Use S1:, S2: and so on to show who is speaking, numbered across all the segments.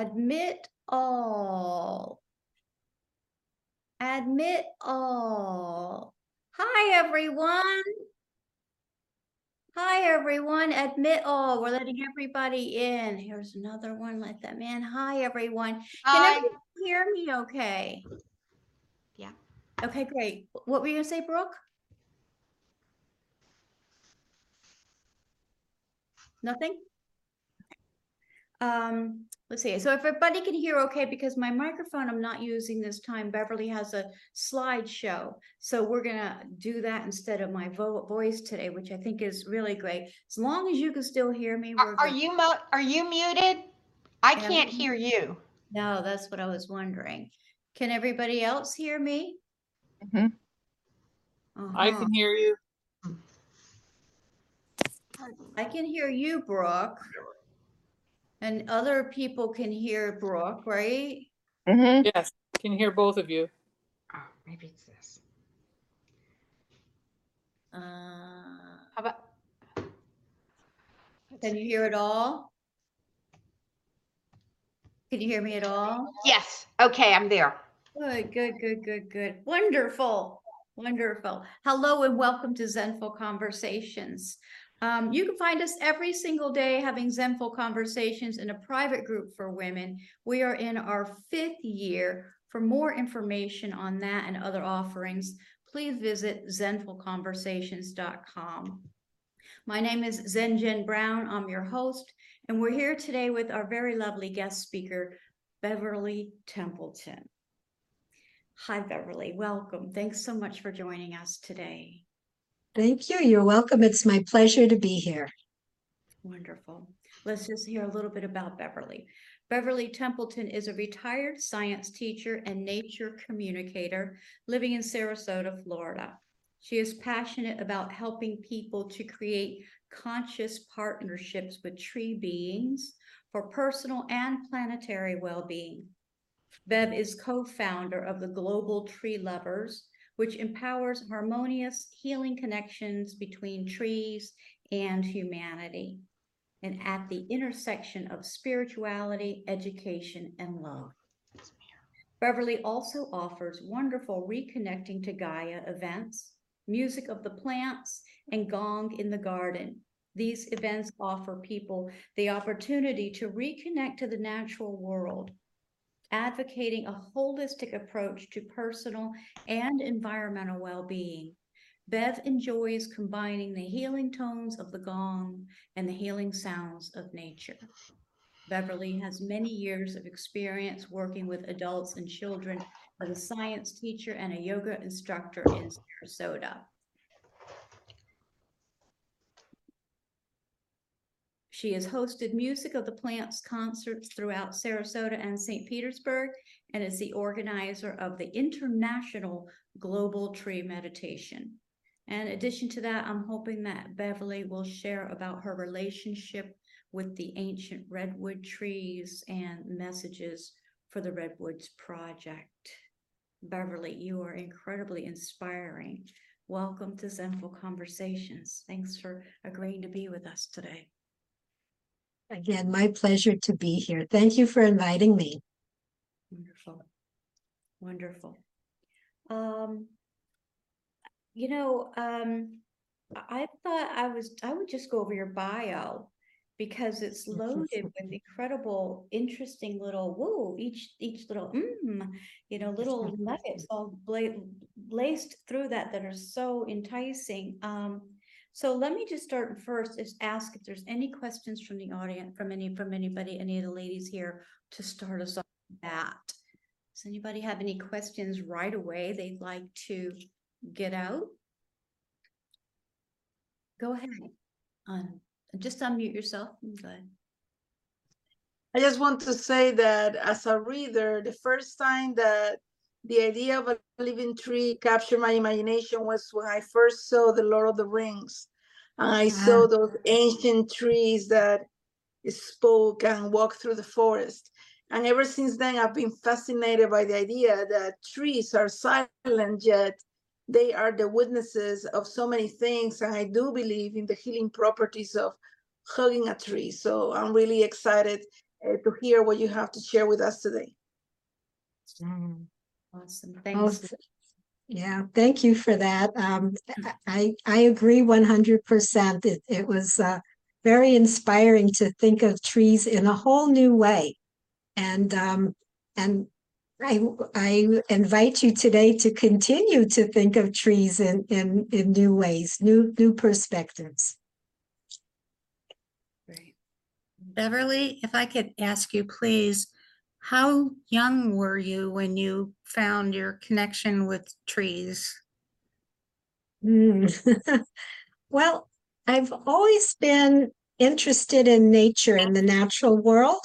S1: Admit all. Admit all. Hi, everyone. Hi, everyone. Admit all. We're letting everybody in. Here's another one. Let them in. Hi, everyone. Can
S2: Hi.
S1: everyone hear me okay?
S2: Yeah.
S1: Okay, great. What were you gonna say, Brooke? Nothing? Um, let's see. So if everybody can hear okay, because my microphone I'm not using this time, Beverly has a slideshow. So we're gonna do that instead of my vo- voice today, which I think is really great. As long as you can still hear me. we're
S2: Are are
S1: good.
S2: you mo, are you muted? I
S1: Am-
S2: can't hear you.
S1: No, that's what I was wondering. Can everybody else hear me?
S3: Mhm. I
S1: Uh-huh.
S3: can hear you.
S1: I can hear you, Brooke. And other people can hear Brooke, right?
S3: Mm-hmm. Yes, can hear both of you.
S2: Oh, maybe it's this.
S1: Uh,
S2: How about?
S1: can you hear it all? Can you hear me at all?
S2: Yes, okay, I'm there.
S1: Good, good, good, good, good. Wonderful, wonderful. Hello and welcome to Zenful Conversations. Um, you can find us every single day having Zenful Conversations in a private group for women. We are in our fifth year. For more information on that and other offerings, please visit zenfulconversations.com. My name is Zen Jen Brown. I'm your host, and we're here today with our very lovely guest speaker, Beverly Templeton. Hi, Beverly. Welcome. Thanks so much for joining us today.
S4: Thank you. You're welcome. It's my pleasure to be here.
S1: Wonderful. Let's just hear a little bit about Beverly. Beverly Templeton is a retired science teacher and nature communicator living in Sarasota, Florida. She is passionate about helping people to create conscious partnerships with tree beings for personal and planetary well-being. Bev is co-founder of the Global Tree Lovers, which empowers harmonious healing connections between trees and humanity, and at the intersection of spirituality, education, and love. Beverly also offers wonderful Reconnecting to Gaia events, Music of the Plants, and Gong in the Garden. These events offer people the opportunity to reconnect to the natural world, advocating a holistic approach to personal and environmental well-being. Bev enjoys combining the healing tones of the gong and the healing sounds of nature. Beverly has many years of experience working with adults and children as a science teacher and a yoga instructor in Sarasota. She has hosted Music of the Plants concerts throughout Sarasota and St. Petersburg and is the organizer of the International Global Tree Meditation. In addition to that, I'm hoping that Beverly will share about her relationship with the ancient redwood trees and messages for the Redwoods Project. Beverly, you are incredibly inspiring. Welcome to Zenful Conversations. Thanks for agreeing to be with us today.
S4: Again, my pleasure to be here. Thank you for inviting me.
S1: Wonderful. Wonderful. Um, you know, um, I thought I was, I would just go over your bio because it's loaded with incredible, interesting little, whoa, each, each little, mm, you know, little nuggets all bla- laced through that that are so enticing. Um, so let me just start first is ask if there's any questions from the audience, from any, from anybody, any of the ladies here to start us off that. Does anybody have any questions right away they'd like to get out? Go ahead. Um, just unmute yourself. And go ahead.
S5: I just want to say that as a reader, the first time that the idea of a living tree captured my imagination was when I first saw The Lord of the Rings. And I saw those ancient trees that spoke and walked through the forest. And ever since then, I've been fascinated by the idea that trees are silent, yet they are the witnesses of so many things. And I do believe in the healing properties of hugging a tree. So I'm really excited uh, to hear what you have to share with us today.
S4: Mm.
S1: Awesome, thanks.
S4: th- Yeah, thank you for that. Um, I, I agree one hundred percent. It, it was, uh, very inspiring to think of trees in a whole new way. And, um, and I, I invite you today to continue to think of trees in, in, in new ways, new, new perspectives.
S1: Great.
S6: Beverly, if I could ask you, please, how young were you when you found your connection with trees?
S4: Hmm. Well, I've always been interested in nature and the natural world.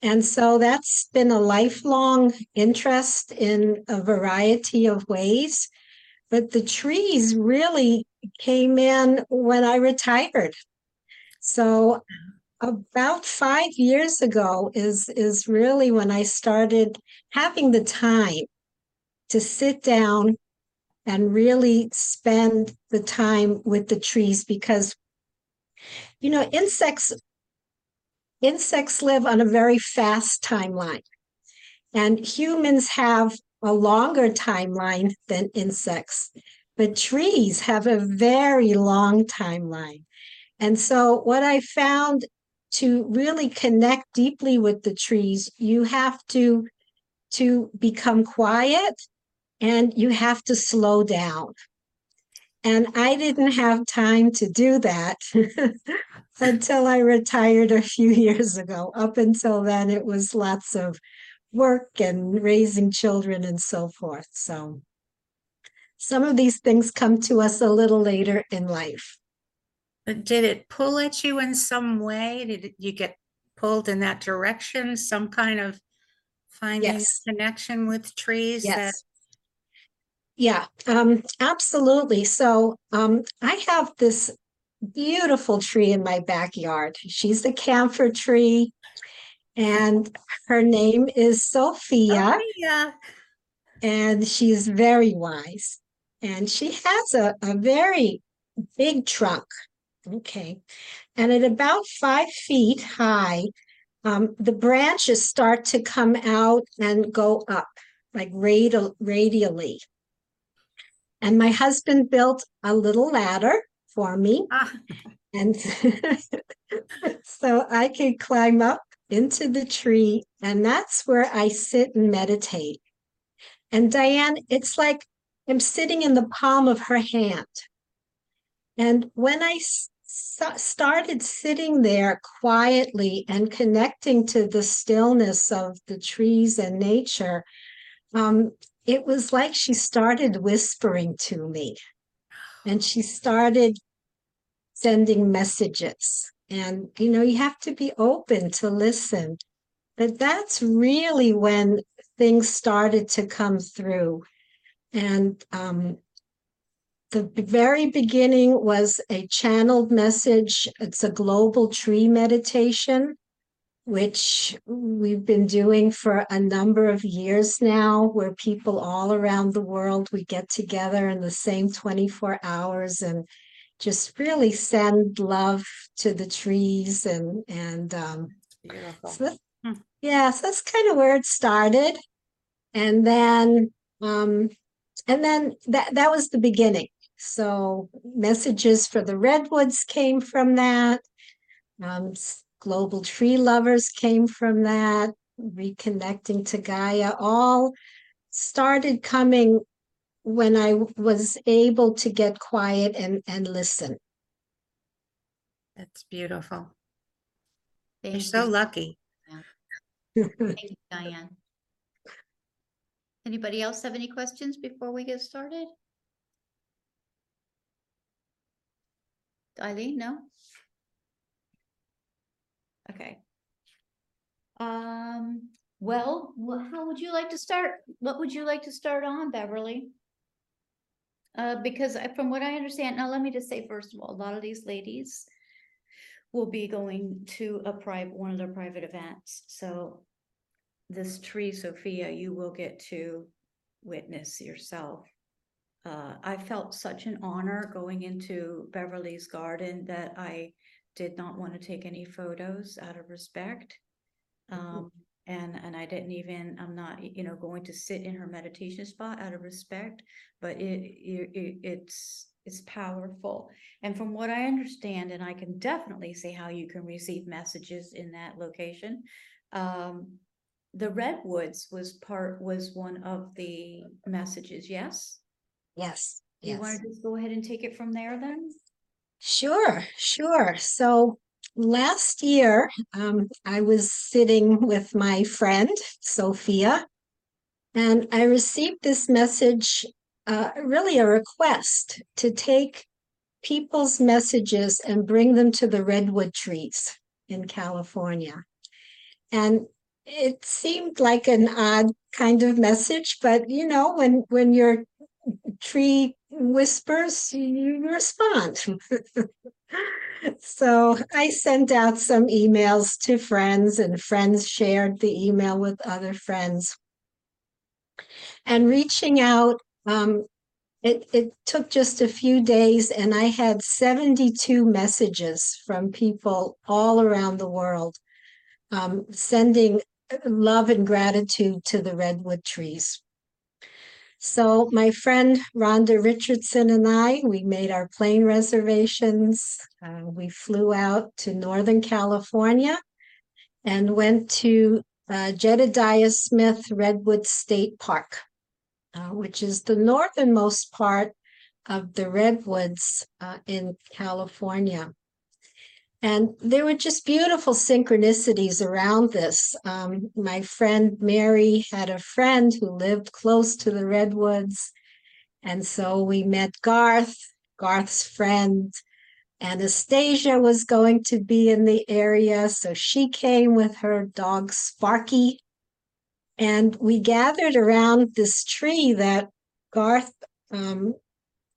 S4: And so that's been a lifelong interest in a variety of ways. But the trees really came in when I retired. So about five years ago is, is really when I started having the time to sit down and really spend the time with the trees because you know insects insects live on a very fast timeline. And humans have a longer timeline than insects but trees have a very long timeline. And so what i found to really connect deeply with the trees you have to to become quiet and you have to slow down. And I didn't have time to do that until I retired a few years ago. Up until then, it was lots of work and raising children and so forth. So some of these things come to us a little later in life.
S6: But did it pull at you in some way? Did it- you get pulled in that direction? Some kind of finding a
S4: Yes.
S6: connection with trees that
S4: Yes. Yeah, um, absolutely. So, um, I have this beautiful tree in my backyard. She's the camphor tree. And her name is Sophia,
S6: Oh, yeah.
S4: and she's very wise. And she has a, a very big trunk. Okay. And at about five feet high, um, the branches start to come out and go up, like radial, radially. And my husband built a little ladder for me.
S6: Ah,
S4: And so I could climb up into the tree, and that's where I sit and meditate. And Diane, it's like I'm sitting in the palm of her hand. And when I started sitting there quietly and connecting to the stillness of the trees and nature, um, it was like she started whispering to me. And she started sending messages. And, you know, you have to be open to listen. But that's really when things started to come through. And um, the very beginning was a channeled message. It's a global tree meditation, which we've been doing for a number of years now, where people all around the world, we get together in the same 24 hours and just really send love to the trees and and um
S1: Beautiful.
S4: so that-
S6: Hmm.
S4: yeah so that's kind of where it started and then um and then that that was the beginning so messages for the redwoods came from that um s- global tree lovers came from that reconnecting to gaia all started coming when I was able to get quiet and, and listen.
S6: that's beautiful. You're
S1: Thank
S6: so
S1: you,
S6: lucky.
S1: thank you, Diane. Anybody else have any questions before we get started? Eileen, no? Okay. Um, well, how would you like to start? What would you like to start on, Beverly? Uh, because I- from what I understand, now let me just say, first of all, a lot of these ladies will be going to a private, one of their private events, so this tree, Sophia, you will get to witness yourself. Uh, I felt such an honor going into Beverly's garden that I did not want to take any photos out of respect. Um, and, and I didn't even, I'm not, you know, going to sit in her meditation spot out of respect, but it, it, it- it's, it's powerful. And from what I understand, and I can definitely see how you can receive messages in that location. Um, the redwoods was part, was one of the messages, yes?
S4: Yes,
S1: You want
S4: yes.
S1: to just go ahead and take it from there then?
S4: Sure, sure. So last year, um, I was sitting with my friend Sophia, and I received this message, uh, really a request to take people's messages and bring them to the redwood trees in California. And it seemed like an odd kind of message, but you know, when when your tree whispers, you respond. so I sent out some emails to friends, and friends shared the email with other friends. And reaching out, um, it, it took just a few days, and I had 72 messages from people all around the world um, sending love and gratitude to the redwood trees. So my friend Rhonda Richardson and I, we made our plane reservations. Uh, we flew out to Northern California and went to uh, Jedediah Smith Redwood State Park, uh, which is the northernmost part of the redwoods uh, in California. And there were just beautiful synchronicities around this. Um, my friend Mary had a friend who lived close to the redwoods. And so we met Garth, Garth's friend. Anastasia was going to be in the area. So she came with her dog Sparky. And we gathered around this tree that Garth um,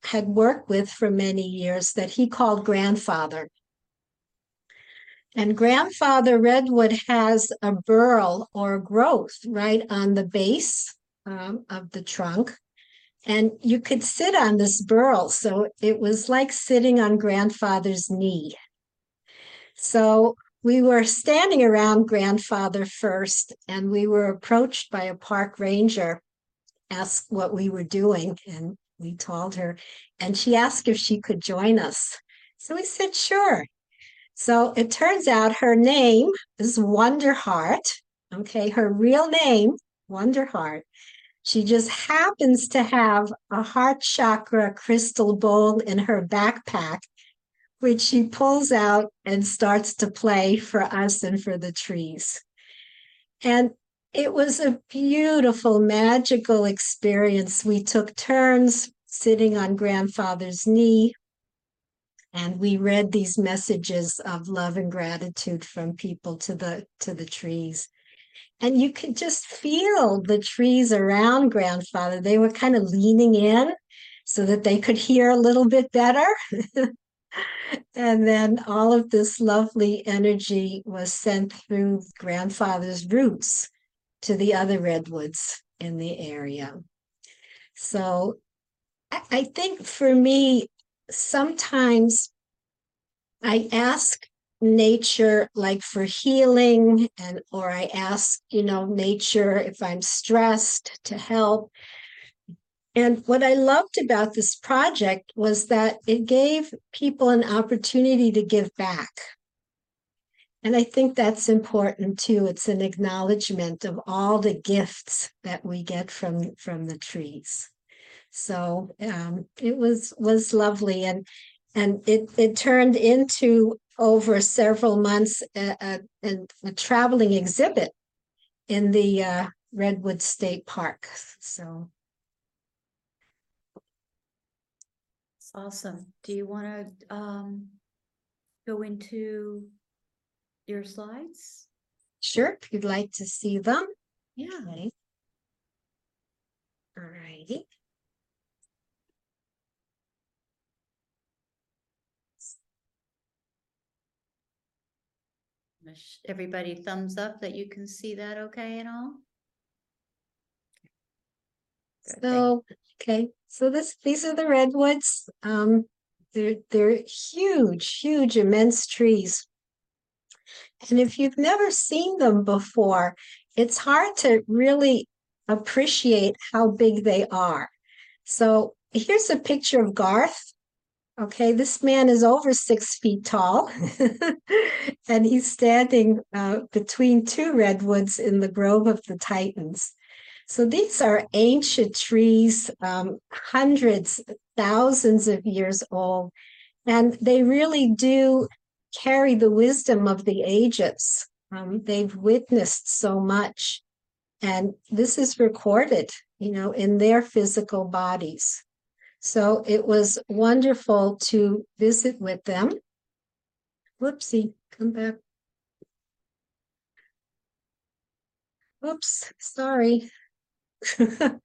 S4: had worked with for many years that he called grandfather. And grandfather redwood has a burl or growth right on the base um, of the trunk. And you could sit on this burl. So it was like sitting on grandfather's knee. So we were standing around grandfather first, and we were approached by a park ranger, asked what we were doing. And we told her, and she asked if she could join us. So we said, sure. So it turns out her name is Wonderheart. Okay, her real name, Wonderheart. She just happens to have a heart chakra crystal bowl in her backpack, which she pulls out and starts to play for us and for the trees. And it was a beautiful, magical experience. We took turns sitting on grandfather's knee, and we read these messages of love and gratitude from people to the to the trees. And you could just feel the trees around grandfather. They were kind of leaning in so that they could hear a little bit better. And then all of this lovely energy was sent through grandfather's roots to the other redwoods in the area. So I, think for me sometimes I ask nature like for healing and or I ask, you know, nature if I'm stressed to help. And what I loved about this project was that it gave people an opportunity to give back. And I think that's important too. It's an acknowledgement of all the gifts that we get from from the trees. So um, it was was lovely, and and it it turned into over several months a, a, a- traveling exhibit in the uh, Redwood State Park. So
S1: It's awesome. Do you want to um go into your slides?
S4: sure, if you'd like to see them.
S1: Yeah.
S4: Okay. All righty.
S1: Everybody thumbs up that you can see that okay and all? Good, thank.
S4: So, okay, so this, these are the redwoods. Um, they're, they're huge, huge, immense trees. And if you've never seen them before, it's hard to really appreciate how big they are. So here's a picture of Garth. Okay, this man is over six feet tall, and he's standing uh, between two redwoods in the Grove of the Titans. So these are ancient trees, um, hundreds, thousands of years old, and they really do carry the wisdom of the ages. Um, they've witnessed so much, and this is recorded, you know, in their physical bodies. So it was wonderful to visit with them. Whoopsie, come back. Oops, sorry. Let's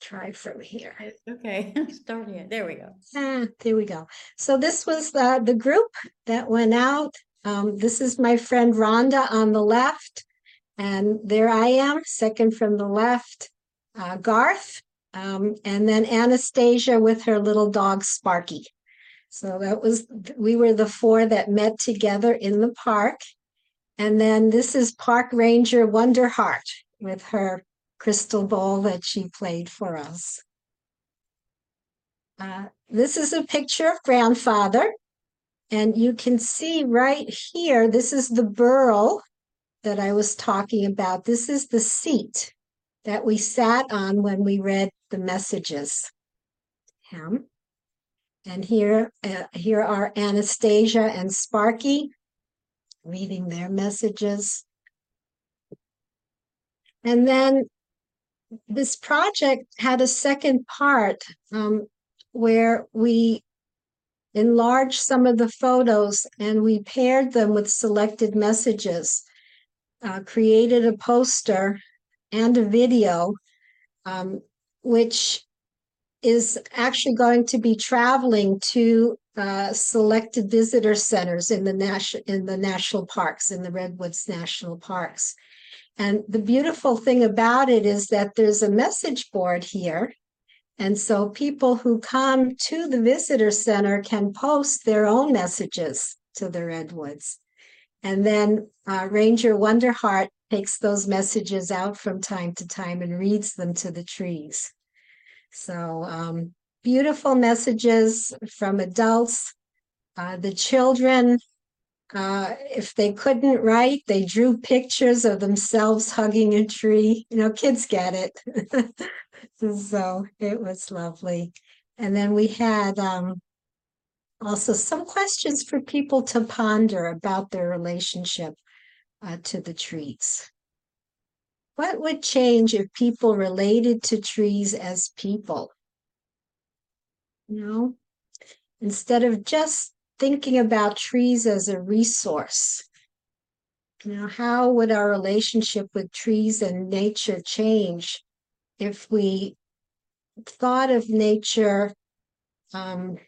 S4: try from here.
S1: Okay, starting it. There we go.
S4: Ah, there we go. So this was the, the group that went out. Um, this is my friend Rhonda on the left. And there I am, second from the left, uh, Garth, um, and then Anastasia with her little dog Sparky. So that was, we were the four that met together in the park. And then this is Park Ranger Wonderheart with her crystal ball that she played for us. Uh, this is a picture of grandfather. And you can see right here, this is the burl that I was talking about. This is the seat that we sat on when we read the messages. And here, uh, here are Anastasia and Sparky reading their messages. And then this project had a second part um, where we enlarged some of the photos and we paired them with selected messages, uh, created a poster and a video, um, which is actually going to be traveling to uh, selected visitor centers in the national in the national parks in the redwoods national parks. And the beautiful thing about it is that there's a message board here. And so people who come to the visitor center can post their own messages to the redwoods. And then uh, ranger wonderheart takes those messages out from time to time and reads them to the trees so um, beautiful messages from adults. Uh, the children, uh, if they couldn't write, they drew pictures of themselves hugging a tree. You know, kids get it. so it was lovely. And then we had um, also some questions for people to ponder about their relationship uh, to the trees. What would change if people related to trees as people? You know, instead of just thinking about trees as a resource. You know, how would our relationship with trees and nature change if we thought of nature um,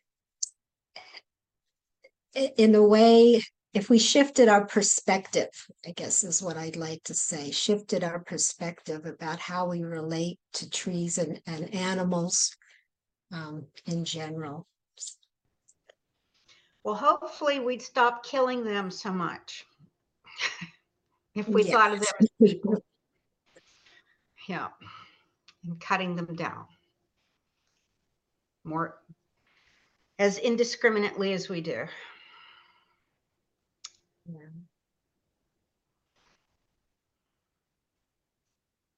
S4: in a way if we shifted our perspective, I guess is what I'd like to say, shifted our perspective about how we relate to trees and, and animals um, in general.
S2: Well, hopefully we'd stop killing them so much. If we
S4: Yes.
S2: thought of them as people. Yeah, and cutting them down. More, as indiscriminately as we do.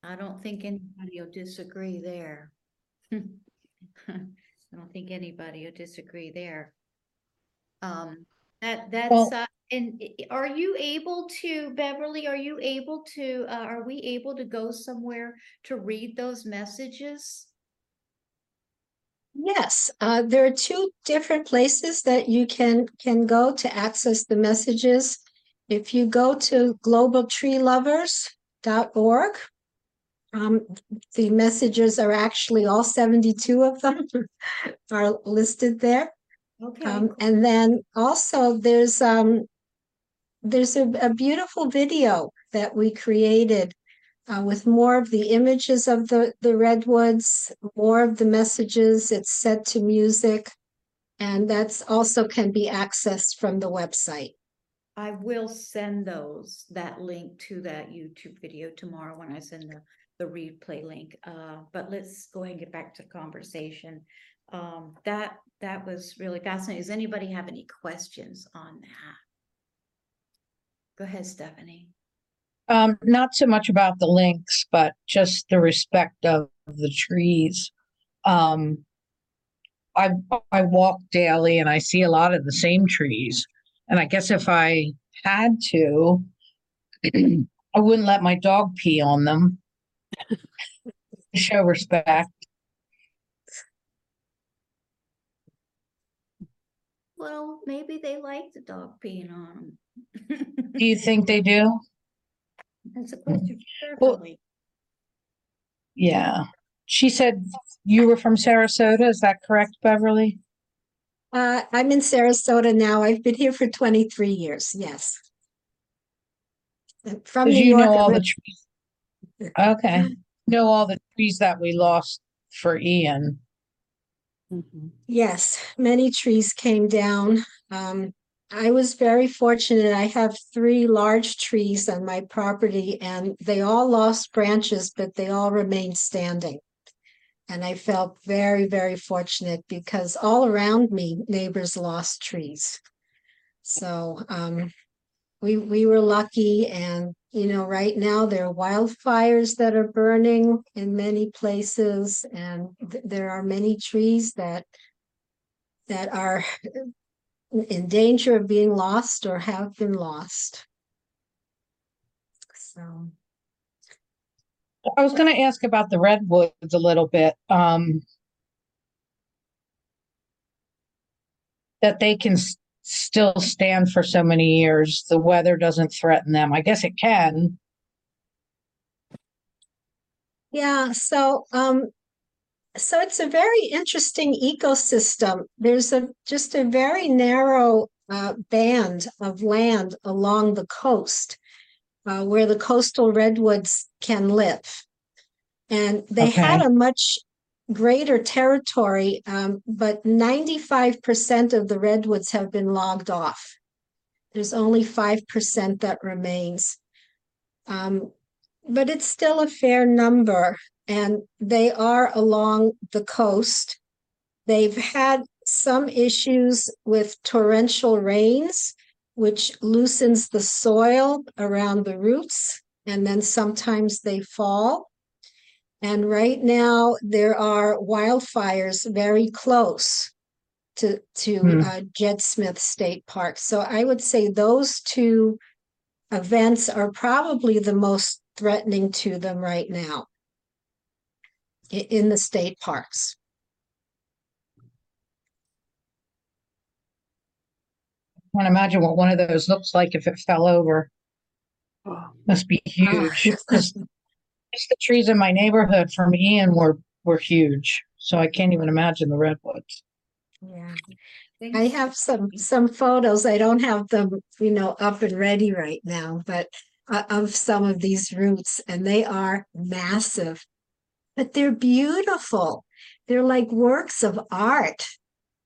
S1: I don't think anybody will disagree there. I don't think anybody will disagree there. Um, that, that's,
S4: Well-
S1: uh, and i- are you able to, Beverly, are you able to, uh, are we able to go somewhere to read those messages?
S4: Yes, uh, there are two different places that you can can go to access the messages. If you go to globaltreelovers.org, um, the messages are actually all 72 of them are listed there.
S1: Okay,
S4: Um, and then also there's um there's a, a beautiful video that we created uh, with more of the images of the the redwoods, more of the messages. It's set to music, and that's also can be accessed from the website.
S1: I will send those, that link to that YouTube video tomorrow when I send the, the replay link. Uh, but let's go ahead and get back to the conversation. Um, that, that was really fascinating. Does anybody have any questions on that? Go ahead, Stephanie.
S7: Um, not so much about the links, but just the respect of the trees. Um, I I walk daily and I see a lot of the same trees. And I guess if I had to, I wouldn't let my dog pee on them. Show respect.
S1: Well, maybe they like the dog peeing on them.
S7: Do you think they do?
S1: That's a question for
S7: Well-
S1: Beverly.
S7: Yeah. She said you were from Sarasota. Is that correct, Beverly?
S4: Uh, I'm in Sarasota now. I've been here for twenty-three years, yes. And From
S7: Because
S4: New
S7: you
S4: York.
S7: know all the
S4: ori-
S7: trees. Okay. Know all the trees that we lost for Ian.
S4: Yes, many trees came down. Um, I was very fortunate. I have three large trees on my property and they all lost branches, but they all remained standing. And I felt very, very fortunate because all around me, neighbors lost trees. So, um, we, we were lucky and, you know, right now there are wildfires that are burning in many places and th- there are many trees that that are in danger of being lost or have been lost. So,
S7: I was gonna ask about the redwoods a little bit, um. That they can s- still stand for so many years, the weather doesn't threaten them. I guess it can.
S4: yeah, so, um, so it's a very interesting ecosystem. There's a, just a very narrow, uh, band of land along the coast. Uh, where the coastal redwoods can live. And they had a much greater territory, um, but ninety-five percent of the redwoods have been logged off. There's only five percent that remains. Um, but it's still a fair number, and they are along the coast. They've had some issues with torrential rains, which loosens the soil around the roots, and then sometimes they fall. And right now, there are wildfires very close to, to
S7: Hmm.
S4: uh, Jed Smith State Park. So I would say those two events are probably the most threatening to them right now in the state parks.
S7: I can't imagine what one of those looks like if it fell over. Must be huge. 'cause Just the trees in my neighborhood from Ian were, were huge. So I can't even imagine the redwoods.
S4: Yeah. I have some, some photos. I don't have them, you know, up and ready right now, but uh, of some of these roots and they are massive. But they're beautiful. They're like works of art.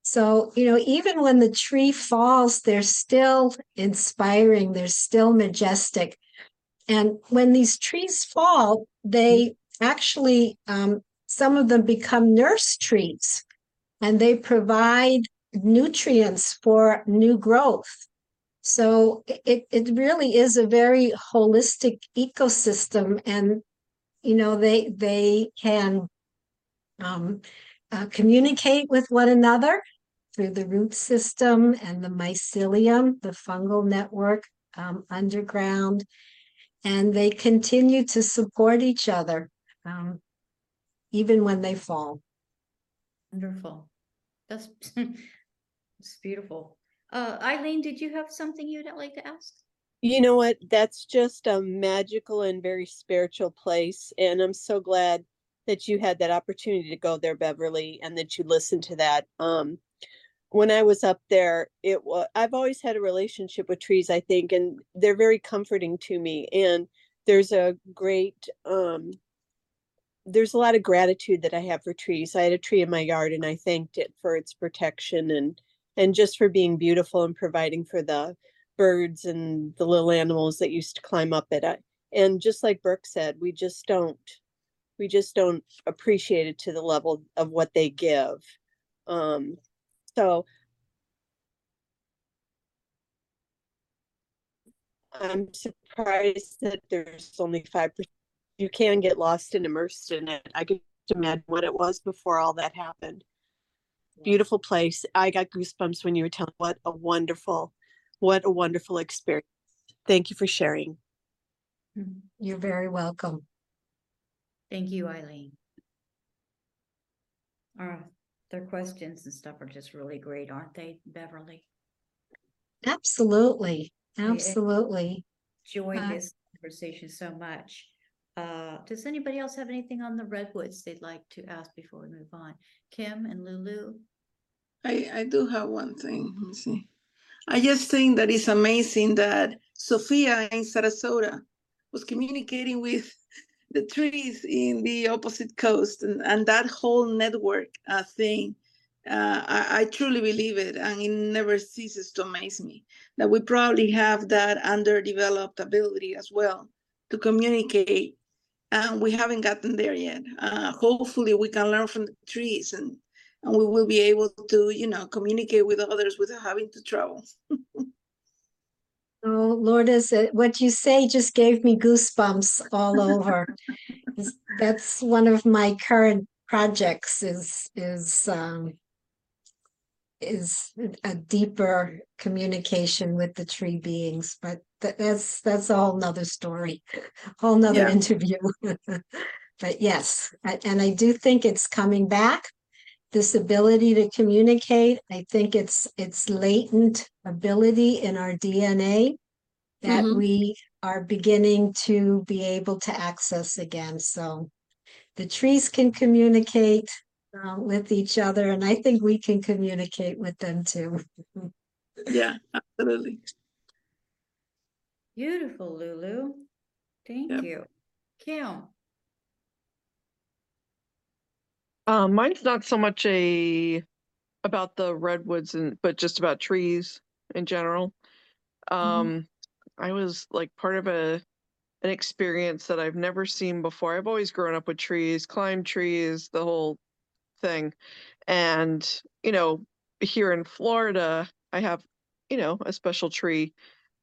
S4: So, you know, even when the tree falls, they're still inspiring, they're still majestic. And when these trees fall, they actually, um, some of them become nurse trees and they provide nutrients for new growth. So it, it really is a very holistic ecosystem and, you know, they, they can um, uh, communicate with one another through the root system and the mycelium, the fungal network um, underground. And they continue to support each other um, even when they fall.
S1: Wonderful. That's, it's beautiful. Uh, Eileen, did you have something you'd like to ask?
S8: You know what? That's just a magical and very spiritual place. And I'm so glad that you had that opportunity to go there, Beverly, and that you listened to that. Um, when I was up there, it was, I've always had a relationship with trees, I think, and they're very comforting to me. And there's a great, um, there's a lot of gratitude that I have for trees. I had a tree in my yard and I thanked it for its protection and, and just for being beautiful and providing for the birds and the little animals that used to climb up it. I- And just like Burke said, we just don't, we just don't appreciate it to the level of what they give. Um, so I'm surprised that there's only five percent. You can get lost and immersed in it. I could imagine what it was before all that happened. Beautiful place. I got goosebumps when you were telling what a wonderful, what a wonderful experience. Thank you for sharing.
S1: Mhm.
S4: You're very welcome.
S1: Thank you, Eileen. Uh, their questions and stuff are just really great, aren't they, Beverly?
S4: Absolutely, absolutely.
S1: Enjoyed
S4: Uh,
S1: this conversation so much. Uh, does anybody else have anything on the redwoods they'd like to ask before we move on? Kim and Lulu?
S5: I, I do have one thing. Let me see. I just think that it's amazing that Sophia in Sarasota was communicating with the trees in the opposite coast and, and that whole network uh, thing. Uh, I, I truly believe it, and it never ceases to amaze me that we probably have that underdeveloped ability as well to communicate, and we haven't gotten there yet. Uh, hopefully, we can learn from the trees and and we will be able to, you know, communicate with others without having to travel.
S4: Oh, Lourdes, uh, what you say just gave me goosebumps all over. That's one of my current projects is, is, um, is a deeper communication with the tree beings, but that, that's, that's a whole nother story, whole nother
S5: Yeah.
S4: interview. But yes, a- and I do think it's coming back. This ability to communicate, I think it's, it's latent ability in our DNA that
S5: Mhm.
S4: we are beginning to be able to access again. So the trees can communicate uh, with each other, and I think we can communicate with them too.
S5: Yeah, absolutely.
S1: Beautiful, Lulu. Thank
S5: Yep.
S1: you. Kim?
S9: Um, mine's not so much a about the redwoods and but just about trees in general. Um, I was like part of a an experience that I've never seen before. I've always grown up with trees, climbed trees, the whole thing. And, you know, here in Florida, I have, you know, a special tree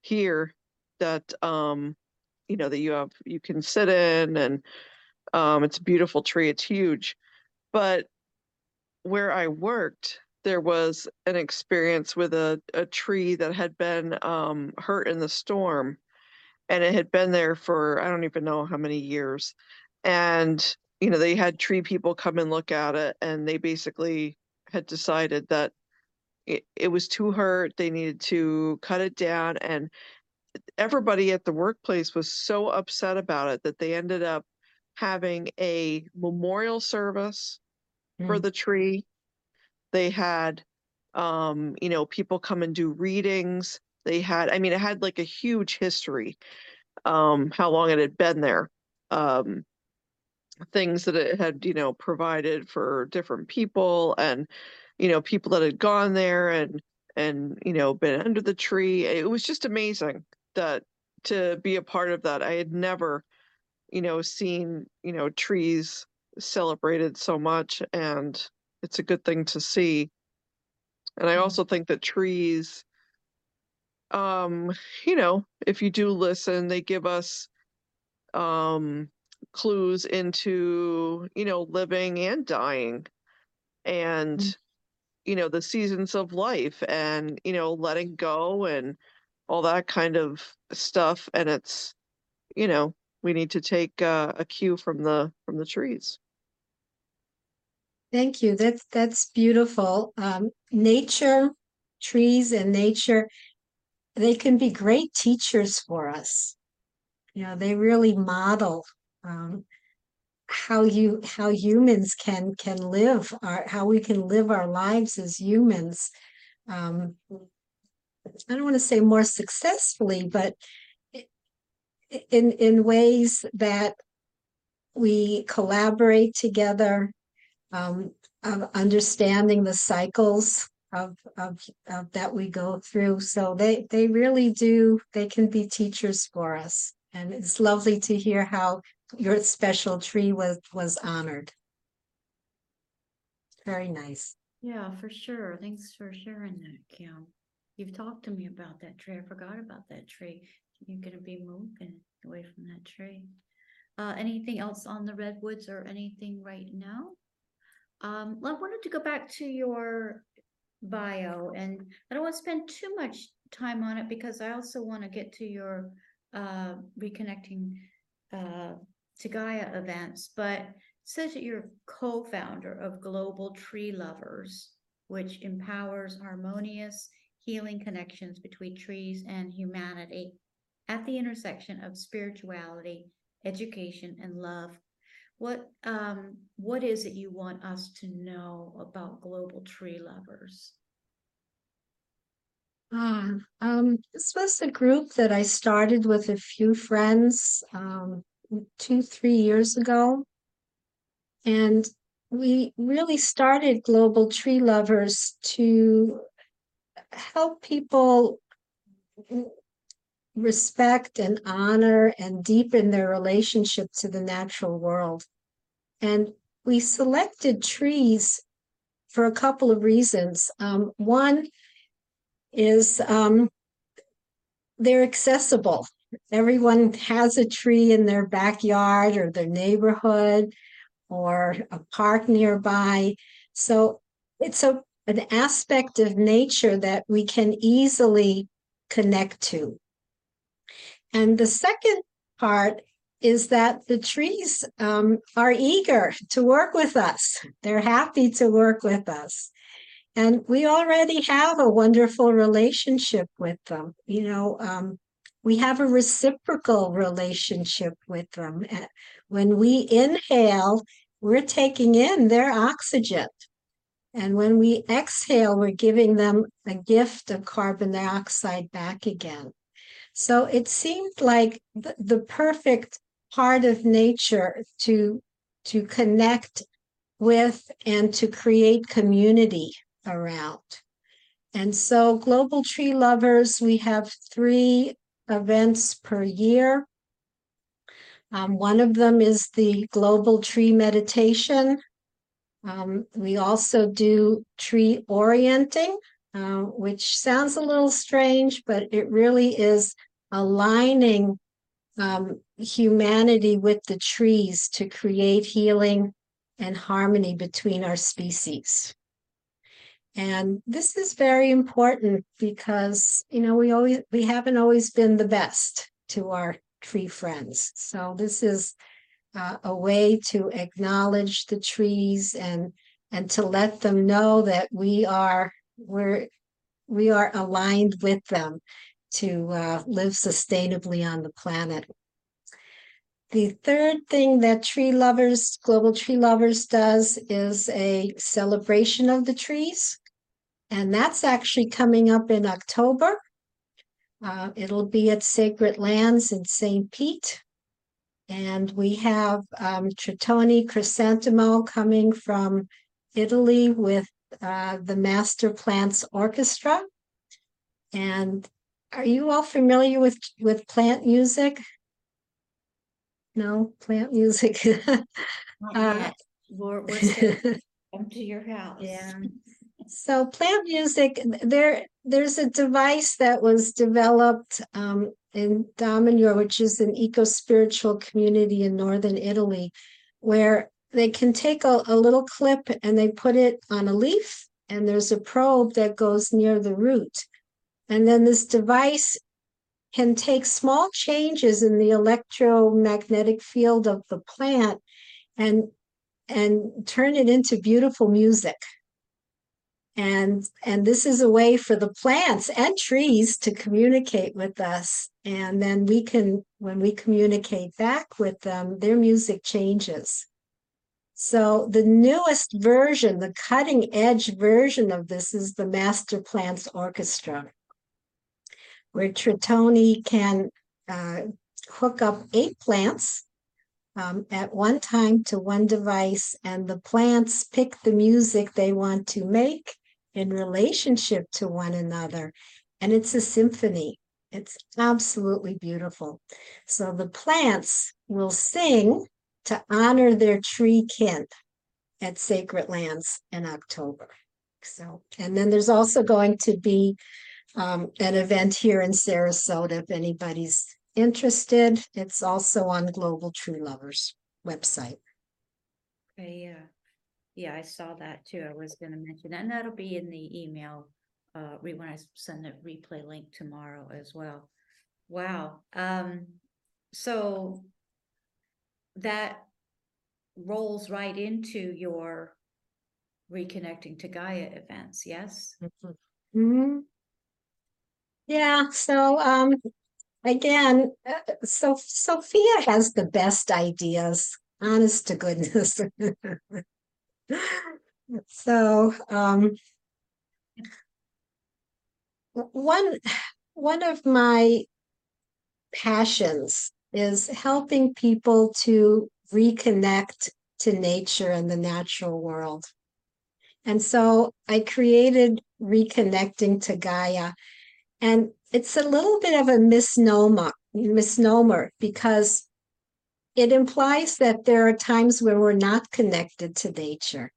S9: here that um, you know, that you have you can sit in and um it's a beautiful tree, it's huge. But where I worked, there was an experience with a, a tree that had been um, hurt in the storm. And it had been there for I don't even know how many years. And, you know, they had tree people come and look at it, and they basically had decided that it, it was too hurt. They needed to cut it down. And everybody at the workplace was so upset about it that they ended up having a memorial service for
S4: Mm.
S9: the tree. They had, um, you know, people come and do readings. They had, I mean, it had like a huge history, um, how long it had been there. Um, things that it had, you know, provided for different people and, you know, people that had gone there and, and, you know, been under the tree. It was just amazing that to be a part of that. I had never, you know, seen, you know, trees celebrated so much and it's a good thing to see. And I
S4: Mhm.
S9: also think that trees, um, you know, if you do listen, they give us um clues into, you know, living and dying and you know, the seasons of life and, you know, letting go and all that kind of stuff and it's you know, we need to take uh, a cue from the from the trees.
S4: Thank you. That's that's beautiful. Um, nature, trees and nature, they can be great teachers for us. You know, they really model um, how you how humans can can live our how we can live our lives as humans. Um, I don't want to say more successfully, but in in ways that we collaborate together, um, of understanding the cycles of, of, of that we go through. So they, they really do, they can be teachers for us. And it's lovely to hear how your special tree was, was honored. Very nice.
S1: Yeah, for sure. Thanks for sharing that, Kim. You've talked to me about that tree. I forgot about that tree. You're gonna be moving away from that tree. Uh, anything else on the redwoods or anything right now? Um, I wanted to go back to your bio and I don't want to spend too much time on it because I also want to get to your uh reconnecting uh to Gaia events, but it says that you're co-founder of Global Tree Lovers, which empowers harmonious healing connections between trees and humanity at the intersection of spirituality, education, and love. What um what is it you want us to know about Global Tree Lovers?
S4: Ah, um, this was a group that I started with a few friends, um, two, three years ago. And we really started Global Tree Lovers to help people respect and honor and deepen their relationship to the natural world. And we selected trees for a couple of reasons. Um, one, is um, they're accessible. Everyone has a tree in their backyard or their neighborhood or a park nearby. So it's a, an aspect of nature that we can easily connect to. And the second part is that the trees um, are eager to work with us. They're happy to work with us. And we already have a wonderful relationship with them. You know, um, we have a reciprocal relationship with them. When we inhale, we're taking in their oxygen. And when we exhale, we're giving them a gift of carbon dioxide back again. So it seemed like the, the perfect part of nature to, to connect with and to create community around. And so, Global Tree Lovers, we have three events per year. Um, one of them is the Global Tree Meditation. Um, we also do tree orienting, uh, which sounds a little strange, but it really is aligning um, humanity with the trees to create healing and harmony between our species. And this is very important because, you know, we always, we haven't always been the best to our tree friends. So this is uh, a way to acknowledge the trees and, and to let them know that we are, we're, we are aligned with them to uh, live sustainably on the planet. The third thing that Tree Lovers, Global Tree Lovers does is a celebration of the trees. And that's actually coming up in October. Uh, it'll be at Sacred Lands in St. Pete. And we have um, Tritoni Chrysanthemo coming from Italy with uh, the Master Plants Orchestra. And are you all familiar with, with plant music? No, plant music. Uh.
S1: We're, we're still come to your house.
S4: Yeah. So plant music, there, there's a device that was developed um, in Damanhur, which is an eco-spiritual community in northern Italy, where they can take a, a little clip and they put it on a leaf, and there's a probe that goes near the root. And then this device can take small changes in the electromagnetic field of the plant and and turn it into beautiful music. And and this is a way for the plants and trees to communicate with us. And then we can, when we communicate back with them, their music changes. So the newest version, the cutting edge version of this is the Master Plants Orchestra, where Tritoni can uh, hook up eight plants um, at one time to one device, and the plants pick the music they want to make in relationship to one another. And it's a symphony. It's absolutely beautiful. So the plants will sing to honor their tree kin at Sacred Lands in October. So, and then there's also going to be um, an event here in Sarasota if anybody's interested. It's also on Global Tree Lovers website.
S1: Okay, yeah. Yeah, I saw that too. I was gonna mention that, and that'll be in the email. Uh, re, I send the replay link tomorrow as well. Wow, um, so. That rolls right into your reconnecting to Gaia events, yes?
S4: Mhm. Yeah, so um again, uh, so Sophia has the best ideas, honest to goodness. So um one one of my passions is helping people to reconnect to nature and the natural world. And so I created Reconnecting to Gaia. And it's a little bit of a misnomer, misnomer because it implies that there are times when we're not connected to nature.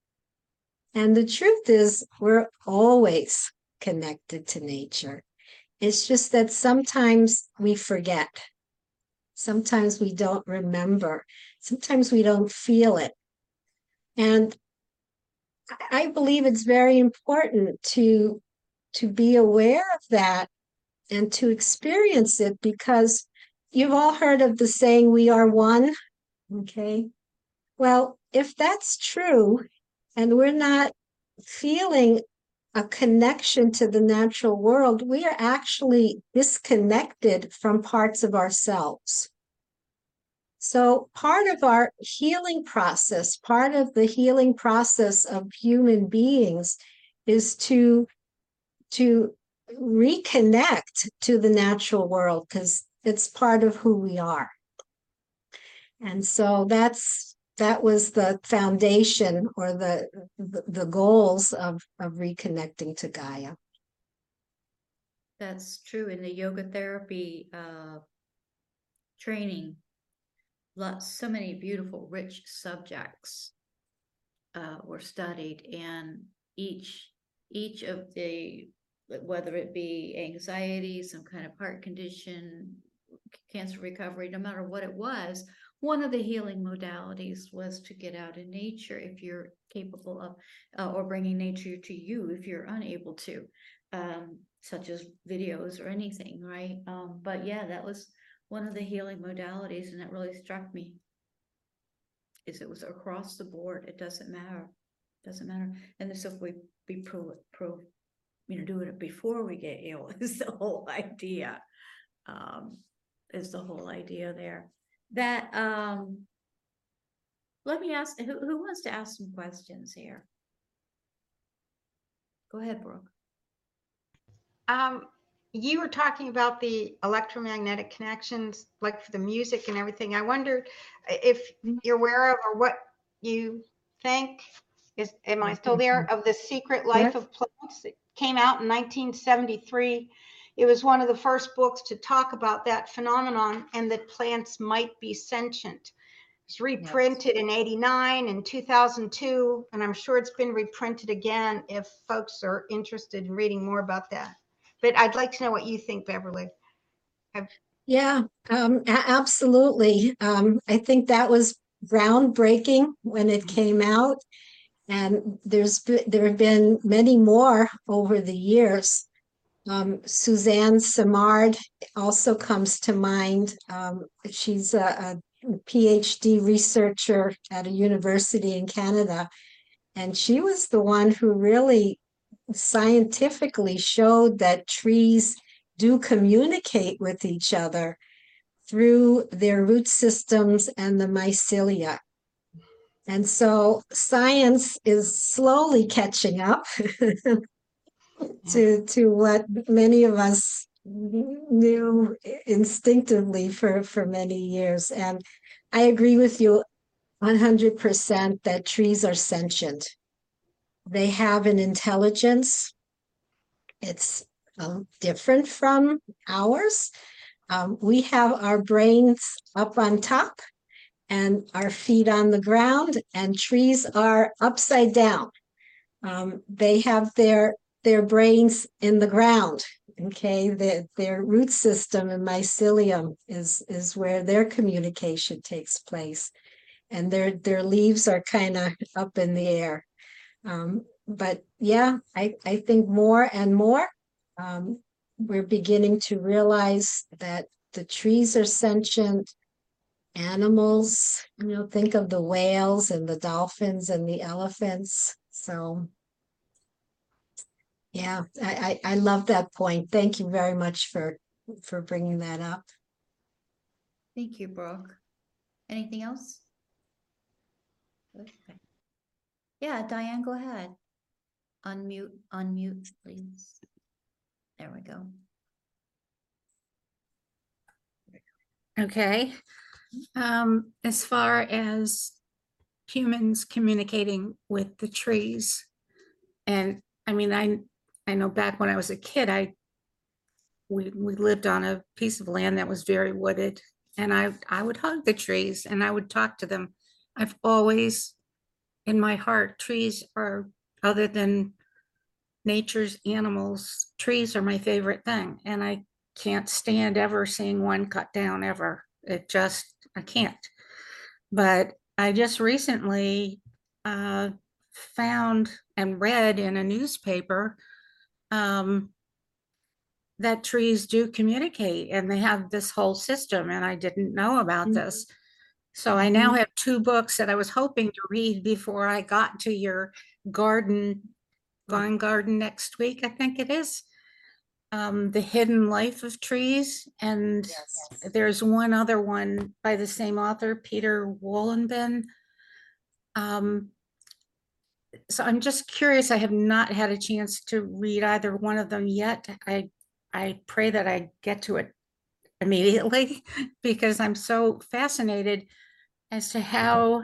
S4: And the truth is, we're always connected to nature. It's just that sometimes we forget. Sometimes we don't remember. Sometimes we don't feel it. And I- believe it's very important to to be aware of that and to experience it because you've all heard of the saying we are one okay well if that's true and we're not feeling a connection to the natural world we are actually disconnected from parts of ourselves so, part of our healing process, part of the healing process of human beings is to to reconnect to the natural world because it's part of who we are. And so that's that was the foundation or the the, the goals of of reconnecting to Gaia.
S1: That's true in the yoga therapy uh training. Lots, so many beautiful, rich subjects uh were studied and each each of the whether it be anxiety, some kind of heart condition, cancer recovery, no matter what it was, one of the healing modalities was to get out in nature if you're capable of, uh, or bringing nature to you if you're unable to um, such as videos or anything, right? Um, but yeah, that was one of the healing modalities, and it really struck me. Is it was across the board. It doesn't matter. Doesn't matter. And this if we we pro pro, you know, doing it before we get ill is the whole idea. Um, is the whole idea there. That um. Let me ask. Who who wants to ask some questions here? Go ahead, Brooke.
S2: Um, you were talking about the electromagnetic connections, like for the music and everything. I wondered if you're aware of or what you think is, am I still there? Of the Secret Life of Plants. It came out in 1973. It was one of the first books to talk about that phenomenon and that plants might be sentient. It was reprinted in 89 and 2002, and I'm sure it's been reprinted again if folks are interested in reading more about that. But I'd like to know what you think, Beverly.
S4: Yeah, um, a- absolutely. Um, I think that was groundbreaking when it came out. And there's, there have been many more over the years. Um, Suzanne Simard also comes to mind. Um, she's a, a PhD researcher at a university in Canada. And she was the one who really scientifically showed that trees do communicate with each other through their root systems and the mycelia. And so science is slowly catching up to, to what many of us knew instinctively for, for many years. And I agree with you 100% that trees are sentient. they have an intelligence. It's um, different from ours. Um, we have our brains up on top and our feet on the ground, and trees are upside down. Um, they have their their brains in the ground. Okay, their their root system and mycelium is is where their communication takes place, and their their leaves are kind of up in the air. Um, but yeah, I I think more and more um, we're beginning to realize that the trees are sentient animals. You know, think of the whales and the dolphins and the elephants. So yeah, I, I, I love that point. Thank you very much for, for bringing that up.
S1: Thank you, Brooke. Anything else? Okay. Yeah, Diane, go ahead. Unmute, unmute, please. There we go.
S6: Okay. Um, as far as humans communicating with the trees. And I mean, I, I know back when I was a kid, I, we, we lived on a piece of land that was very wooded and I, I would hug the trees and I would talk to them. I've always, in my heart, trees are, other than nature's animals, trees are my favorite thing. And I can't stand ever seeing one cut down ever. It just, I can't. But I just recently uh, found and read in a newspaper um, that trees do communicate and they have this whole system, and I didn't know about
S4: Mhm.
S6: this. So I now
S4: Mhm.
S6: have two books that I was hoping to read before I got to your garden, vine garden next week, I think it is. Um, The Hidden Life of Trees, and there's one other one by the same author, Peter Wohlleben. Um, so I'm just curious, I have not had a chance to read either one of them yet. I, I pray that I get to it immediately because I'm so fascinated as to mm-hmm. how,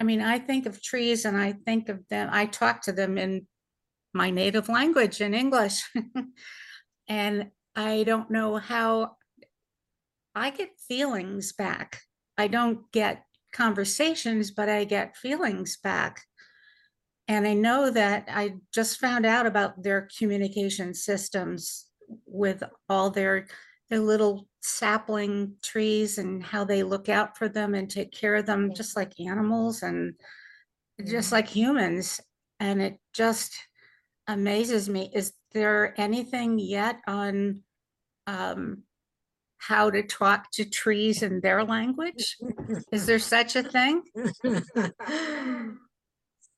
S6: I mean, I think of trees and I think of them, I talk to them in my native language in English. And I don't know how I get feelings back. I don't get conversations, but I get feelings back. And I know that I just found out about their communication systems with all their, their little sapling trees and how they look out for them and take care of them, just like animals and just like humans. And it just amazes me. Is there anything yet on um, how to talk to trees in their language? Is there such a thing?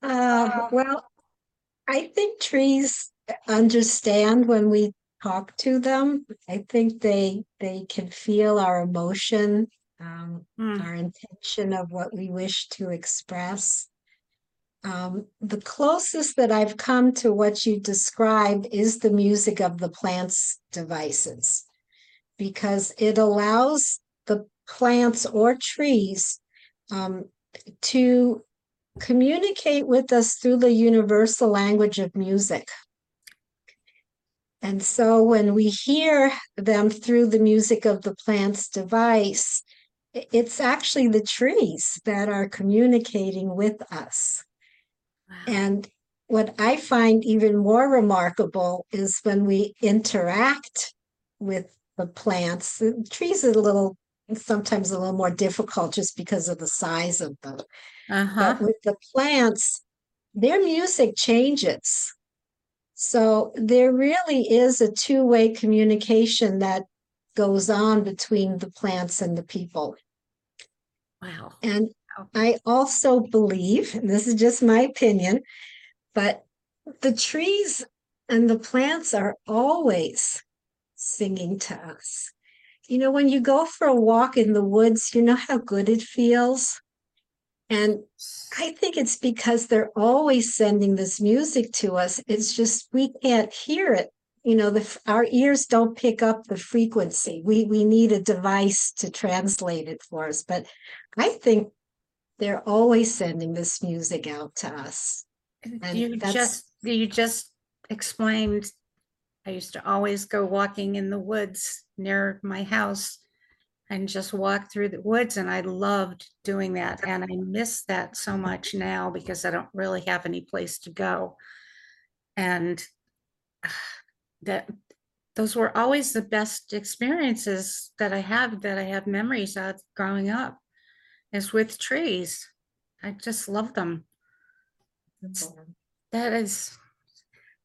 S4: Uh, well, I think trees understand when we talk to them. I think they, they can feel our emotion, um,
S6: Hmm.
S4: our intention of what we wish to express. Um, the closest that I've come to what you described is the music of the plant's devices. Because it allows the plants or trees um, to communicate with us through the universal language of music. And so when we hear them through the music of the plant's device, it's actually the trees that are communicating with us.
S6: Wow.
S4: And what I find even more remarkable is when we interact with the plants. The trees are a little, sometimes a little more difficult just because of the size of them.
S6: Uh-huh.
S4: But with the plants, their music changes. So there really is a two-way communication that goes on between the plants and the people.
S6: Wow.
S4: And I also believe, and this is just my opinion, but the trees and the plants are always singing to us. You know, when you go for a walk in the woods, you know how good it feels. And I think it's because they're always sending this music to us. It's just we can't hear it. You know, the our ears don't pick up the frequency. We we need a device to translate it for us. But I think they're always sending this music out to us. And
S6: You just, you just explained, I used to always go walking in the woods near my house and just walk through the woods and I loved doing that. And I miss that so much now because I don't really have any place to go. And that, those were always the best experiences that I have, that I have memories of growing up is with trees. I just love them. That is,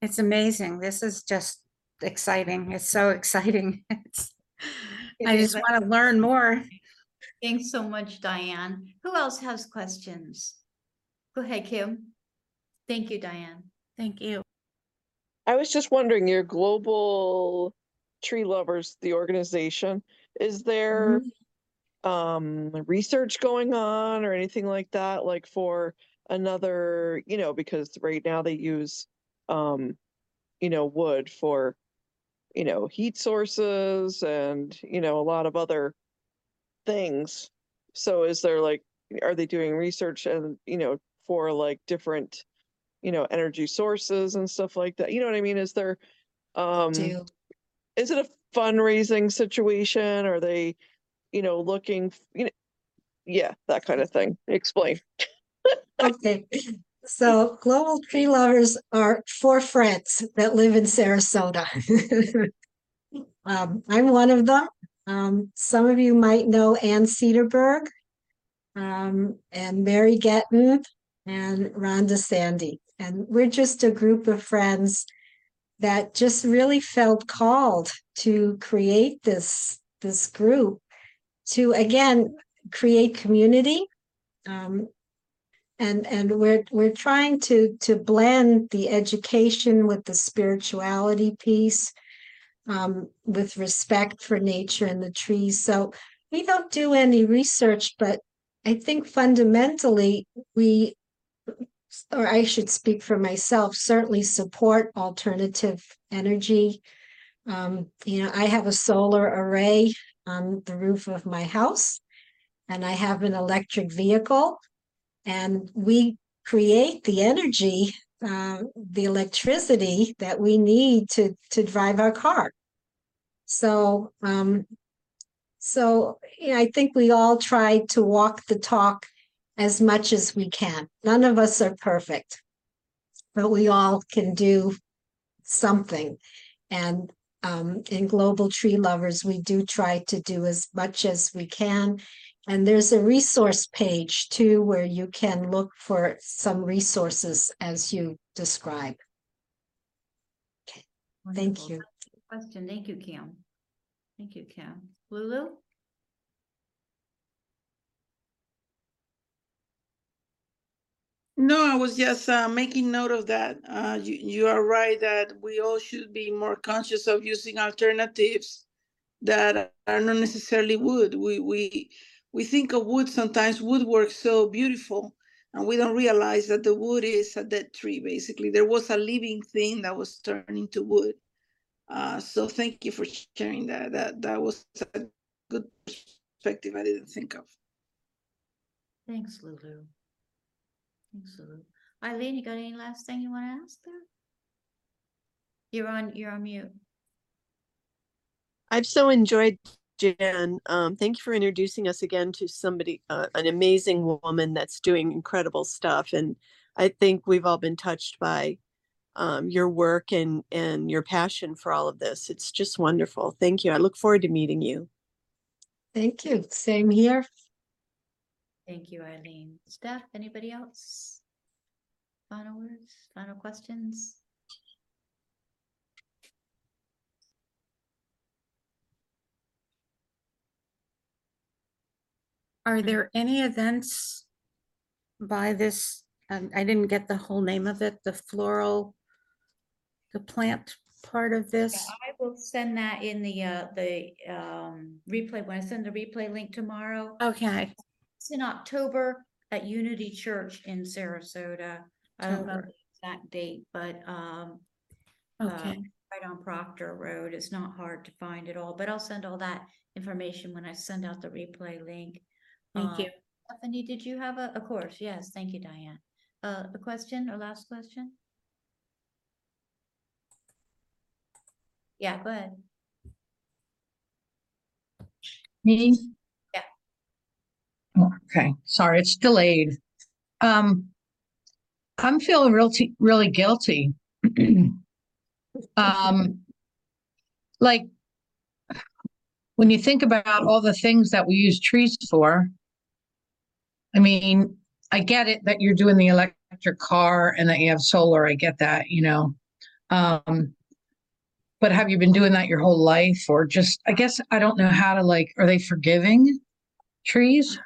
S6: it's amazing. This is just exciting. It's so exciting. It's,
S1: It
S6: I just want to learn more.
S1: Thanks so much, Diane. Who else has questions? Go ahead, Kim. Thank you, Diane.
S6: Thank you.
S9: I was just wondering, your global tree lovers, the organization, is there um research going on or anything like that, like for another, you know, because right now they use um, you know, wood for, you know, heat sources and, you know, a lot of other things. So is there like, are they doing research and, you know, for like different, you know, energy sources and stuff like that? You know what I mean? Is there um
S4: Do.
S9: is it a fundraising situation? Are they, you know, looking, you know, yeah, that kind of thing. Explain.
S4: Okay, so Global Tree Lovers are four friends that live in Sarasota. Um, I'm one of them. Um, some of you might know Ann Cedarberg, um, and Mary Getton and Rhonda Sandy. And we're just a group of friends that just really felt called to create this, this group to, again, create community. Um, and and we're we're trying to to blend the education with the spirituality piece um, with respect for nature and the trees. So we don't do any research but i think fundamentally we or i should speak for myself certainly support alternative energy. Um, you know i have a solar array on the roof of my house and i have an electric vehicle and we create the energy, uh, the electricity that we need to to drive our car. So, um, so you know, I think we all try to walk the talk as much as we can. None of us are perfect, but we all can do something. And um, in Global Tree Lovers, we do try to do as much as we can. And there's a resource page too, where you can look for some resources as you describe. Thank
S1: Wonderful.
S4: you.
S1: Question. Thank you, Kim. Thank you, Kim. Lulu?
S5: No, I was just uh, making note of that. Uh, you, you are right that we all should be more conscious of using alternatives that are not necessarily wood. We we we think of wood sometimes. Wood works so beautiful, and we don't realize that the wood is a dead tree. Basically, there was a living thing that was turned into wood. Uh, so thank you for sharing that. That that was a good perspective I didn't think of.
S1: Thanks, Lulu. Thanks, Lulu. Eileen, you got any last thing you want to ask there? You're on, you're on mute.
S8: I've so enjoyed Jan. Um, thank you for introducing us again to somebody, uh, an amazing woman that's doing incredible stuff. And I think we've all been touched by um, your work and and your passion for all of this. It's just wonderful. Thank you. I look forward to meeting you.
S4: Thank you. Same here.
S1: Thank you, Eileen. Steph, anybody else? Final words, final questions?
S6: Are there any events by this? Um, I didn't get the whole name of it, the floral, the plant part of
S1: Yeah,
S6: this.
S1: I will send that in the, uh, the, um, replay, when I send the replay link tomorrow.
S6: Okay,
S1: It's in October at Unity Church in Sarasota. I don't know
S6: October.
S1: the exact date, but, um, uh,
S6: okay.
S1: right on Proctor Road. It's not hard to find it all, but I'll send all that information when I send out the replay link.
S6: Thank
S1: Um,
S6: you.
S1: Stephanie, did you have a, of course, yes, thank you, Diane. uh, a question or last question? Yeah, go ahead.
S7: Me?
S1: Yeah.
S7: Okay, sorry, it's delayed. Um, I'm feeling real, t- really guilty. Um, like, when you think about all the things that we use trees for, I mean, I get it that you're doing the electric car and that you have solar, I get that, you know. Um, but have you been doing that your whole life or just, I guess, I don't know how to like, are they forgiving trees?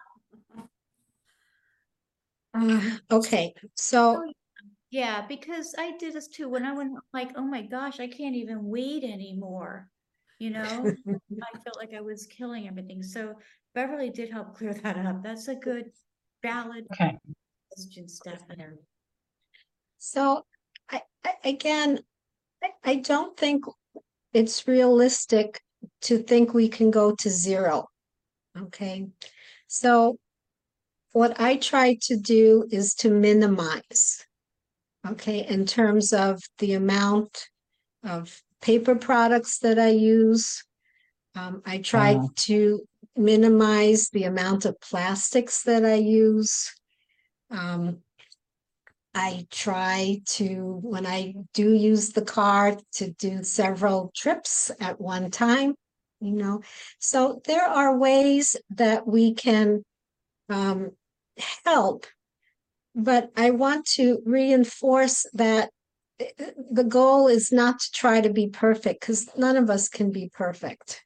S4: Uh, okay, so
S1: Yeah, because I did this too. When I went like, oh my gosh, I can't even weed anymore. You know, I felt like I was killing everything. So Beverly did help clear that up. That's a good, valid
S7: Okay.
S1: question, Stephanie.
S4: So I, I again, I, I don't think it's realistic to think we can go to zero. Okay, so what I try to do is to minimize. Okay, in terms of the amount of paper products that I use. Um, I try
S7: Wow.
S4: to minimize the amount of plastics that I use. Um, I try to, when I do use the car, to do several trips at one time, you know. So there are ways that we can um, help. But I want to reinforce that i- i- the goal is not to try to be perfect because none of us can be perfect.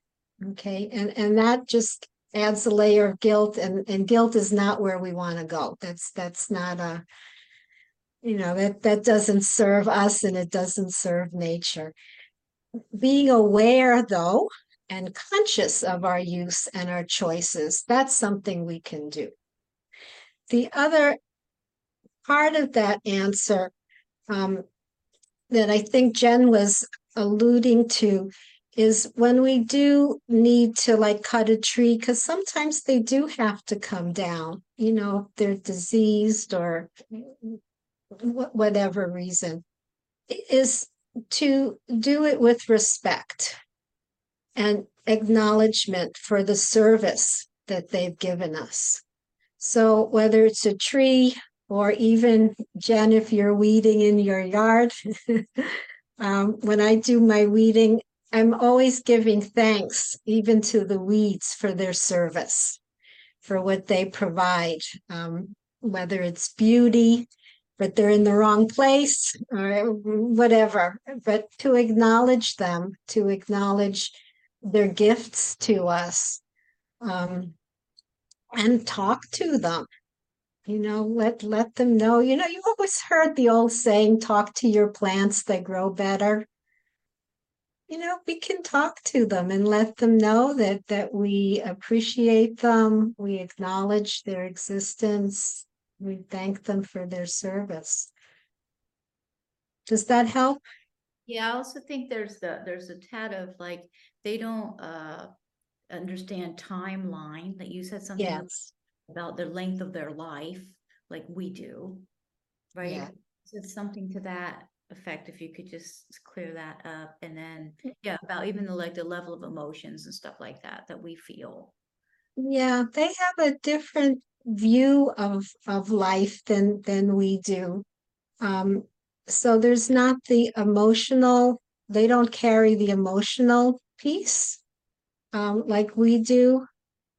S4: Okay, and and that just adds a layer of guilt and and guilt is not where we want to go. That's that's not a you know that that doesn't serve us and it doesn't serve nature being aware though and conscious of our use and our choices that's something we can do the other part of that answer um, that i think jen was alluding to is when we do need to like cut a tree because sometimes they do have to come down you know if they're diseased or wh- whatever reason, is to do it with respect and acknowledgement for the service that they've given us. So whether it's a tree or even Jen, if you're weeding in your yard, um, when I do my weeding, I'm always giving thanks even to the weeds for their service, for what they provide, um, whether it's beauty, but they're in the wrong place or whatever. But to acknowledge them, to acknowledge their gifts to us, um, and talk to them. You know, let let them know. You know, you always heard the old saying, "Talk to your plants; they grow better." You know, we can talk to them and let them know that that we appreciate them, we acknowledge their existence, we thank them for their service. Does that help?
S1: Yeah, I also think there's the, there's a tad of like, they don't, uh, understand timeline, that you said something
S4: Yes.
S1: about the length of their life, like we do. Right?
S4: Yeah.
S1: It's something to that effect, if you could just clear that up, and then, yeah, about even the, like, the level of emotions and stuff like that, that we feel.
S4: Yeah, they have a different view of of life than than we do. Um, so there's not the emotional, they don't carry the emotional piece um, like we do.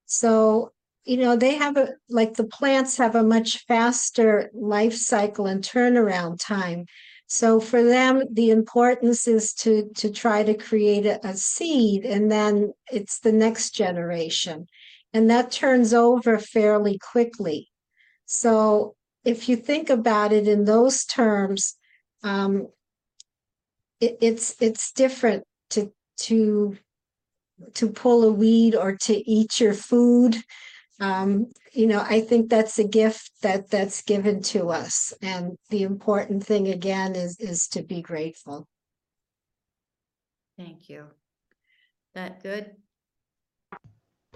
S4: So, you know, they have a like the plants have a much faster life cycle and turnaround time. So for them, the importance is to to try to create a, a seed and then it's the next generation. And that turns over fairly quickly. So if you think about it in those terms, um, it, it's it's different to to to pull a weed or to eat your food. Um, you know, I think that's a gift that that's given to us, and the important thing again is is to be grateful.
S1: Thank you. That good?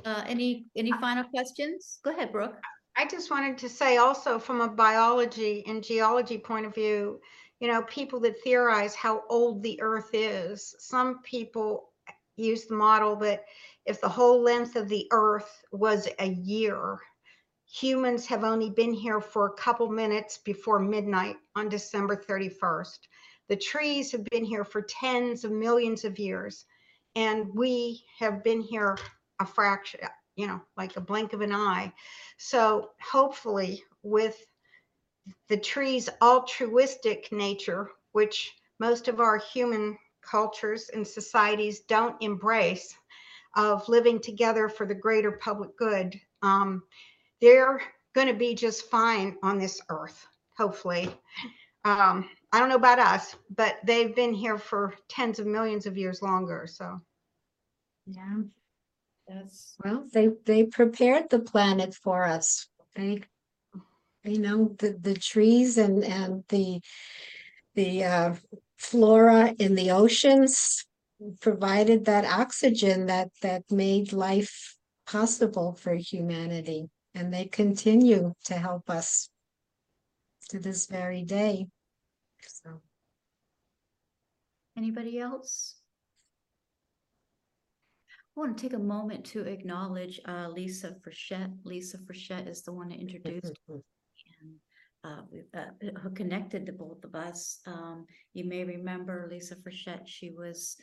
S1: Uh, any, any final questions? Go ahead, Brooke.
S2: I just wanted to say also from a biology and geology point of view, you know, people that theorize how old the earth is, some people use the model that if the whole length of the earth was a year, humans have only been here for a couple minutes before midnight on December 31st. The trees have been here for tens of millions of years, and we have been here a fraction, you know, like a blink of an eye. So hopefully, with the tree's altruistic nature, which most of our human cultures and societies don't embrace, of living together for the greater public good, um, they're going to be just fine on this earth, hopefully. Um, I don't know about us, but they've been here for tens of millions of years longer. So,
S4: Yeah.
S1: That's,
S4: Well, they, they prepared the planet for us. They, you know, the, the trees and, and the, the, uh, flora in the oceans provided that oxygen that, that made life possible for humanity. And they continue to help us to this very day. So.
S1: anybody else? I want to take a moment to acknowledge uh, Lisa Frechette. Lisa Frechette is the one that introduced and uh, uh, who connected the both of us. Um, you may remember Lisa Frechette. She was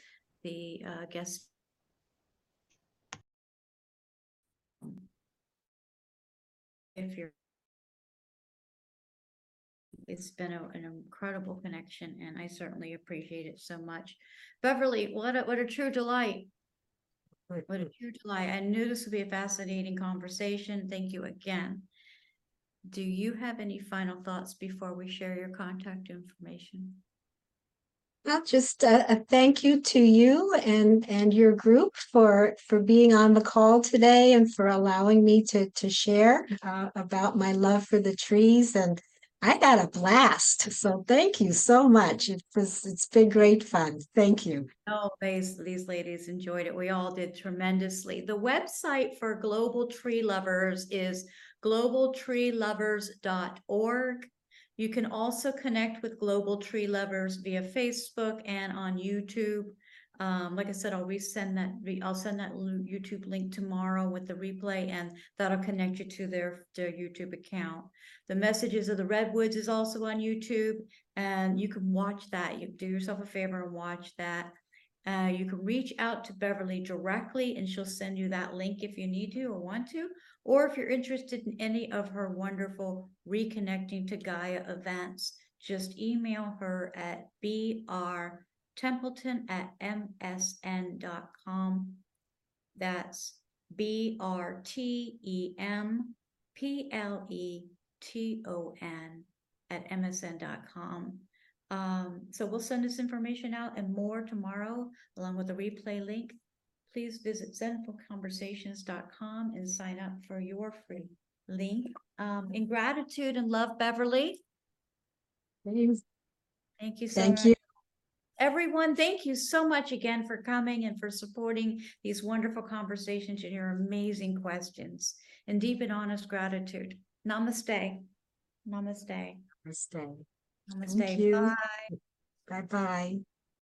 S1: the uh, guest. If you're. It's been a- an incredible connection and I certainly appreciate it so much. Beverly, what a, what a true delight. What a true delight. I knew this would be a fascinating conversation. Thank you again. Do you have any final thoughts before we share your contact information?
S4: Well, just a, a thank you to you and, and your group for, for being on the call today and for allowing me to, to share uh, about my love for the trees and I had a blast. So thank you so much. It was, it's been great fun. Thank you.
S1: Oh, these, these ladies enjoyed it. We all did tremendously. The website for Global Tree Lovers is globaltreelovers.org. You can also connect with Global Tree Lovers via Facebook and on YouTube. Um, like I said, I'll resend that, I'll send that YouTube link tomorrow with the replay and that'll connect you to their, their YouTube account. The Messages of the Redwoods is also on YouTube and you can watch that. You do yourself a favor and watch that. Uh, you can reach out to Beverly directly and she'll send you that link if you need to or want to. Or if you're interested in any of her wonderful Reconnecting to Gaia events, just email her at brtempleton at msn.com. That's B R T E M P L E T O N at msn.com. Um, so we'll send this information out and more tomorrow, along with the replay link. Please visit zenfulconversations.com and sign up for your free link. Um, in gratitude and love, Beverly. Thank you so
S4: Thank you.
S1: Everyone, thank you so much again for coming and for supporting these wonderful conversations and your amazing questions and deep and honest gratitude. Namaste. Namaste.
S4: Namaste.
S1: Namaste.
S4: you.
S1: Bye.
S4: Bye-bye.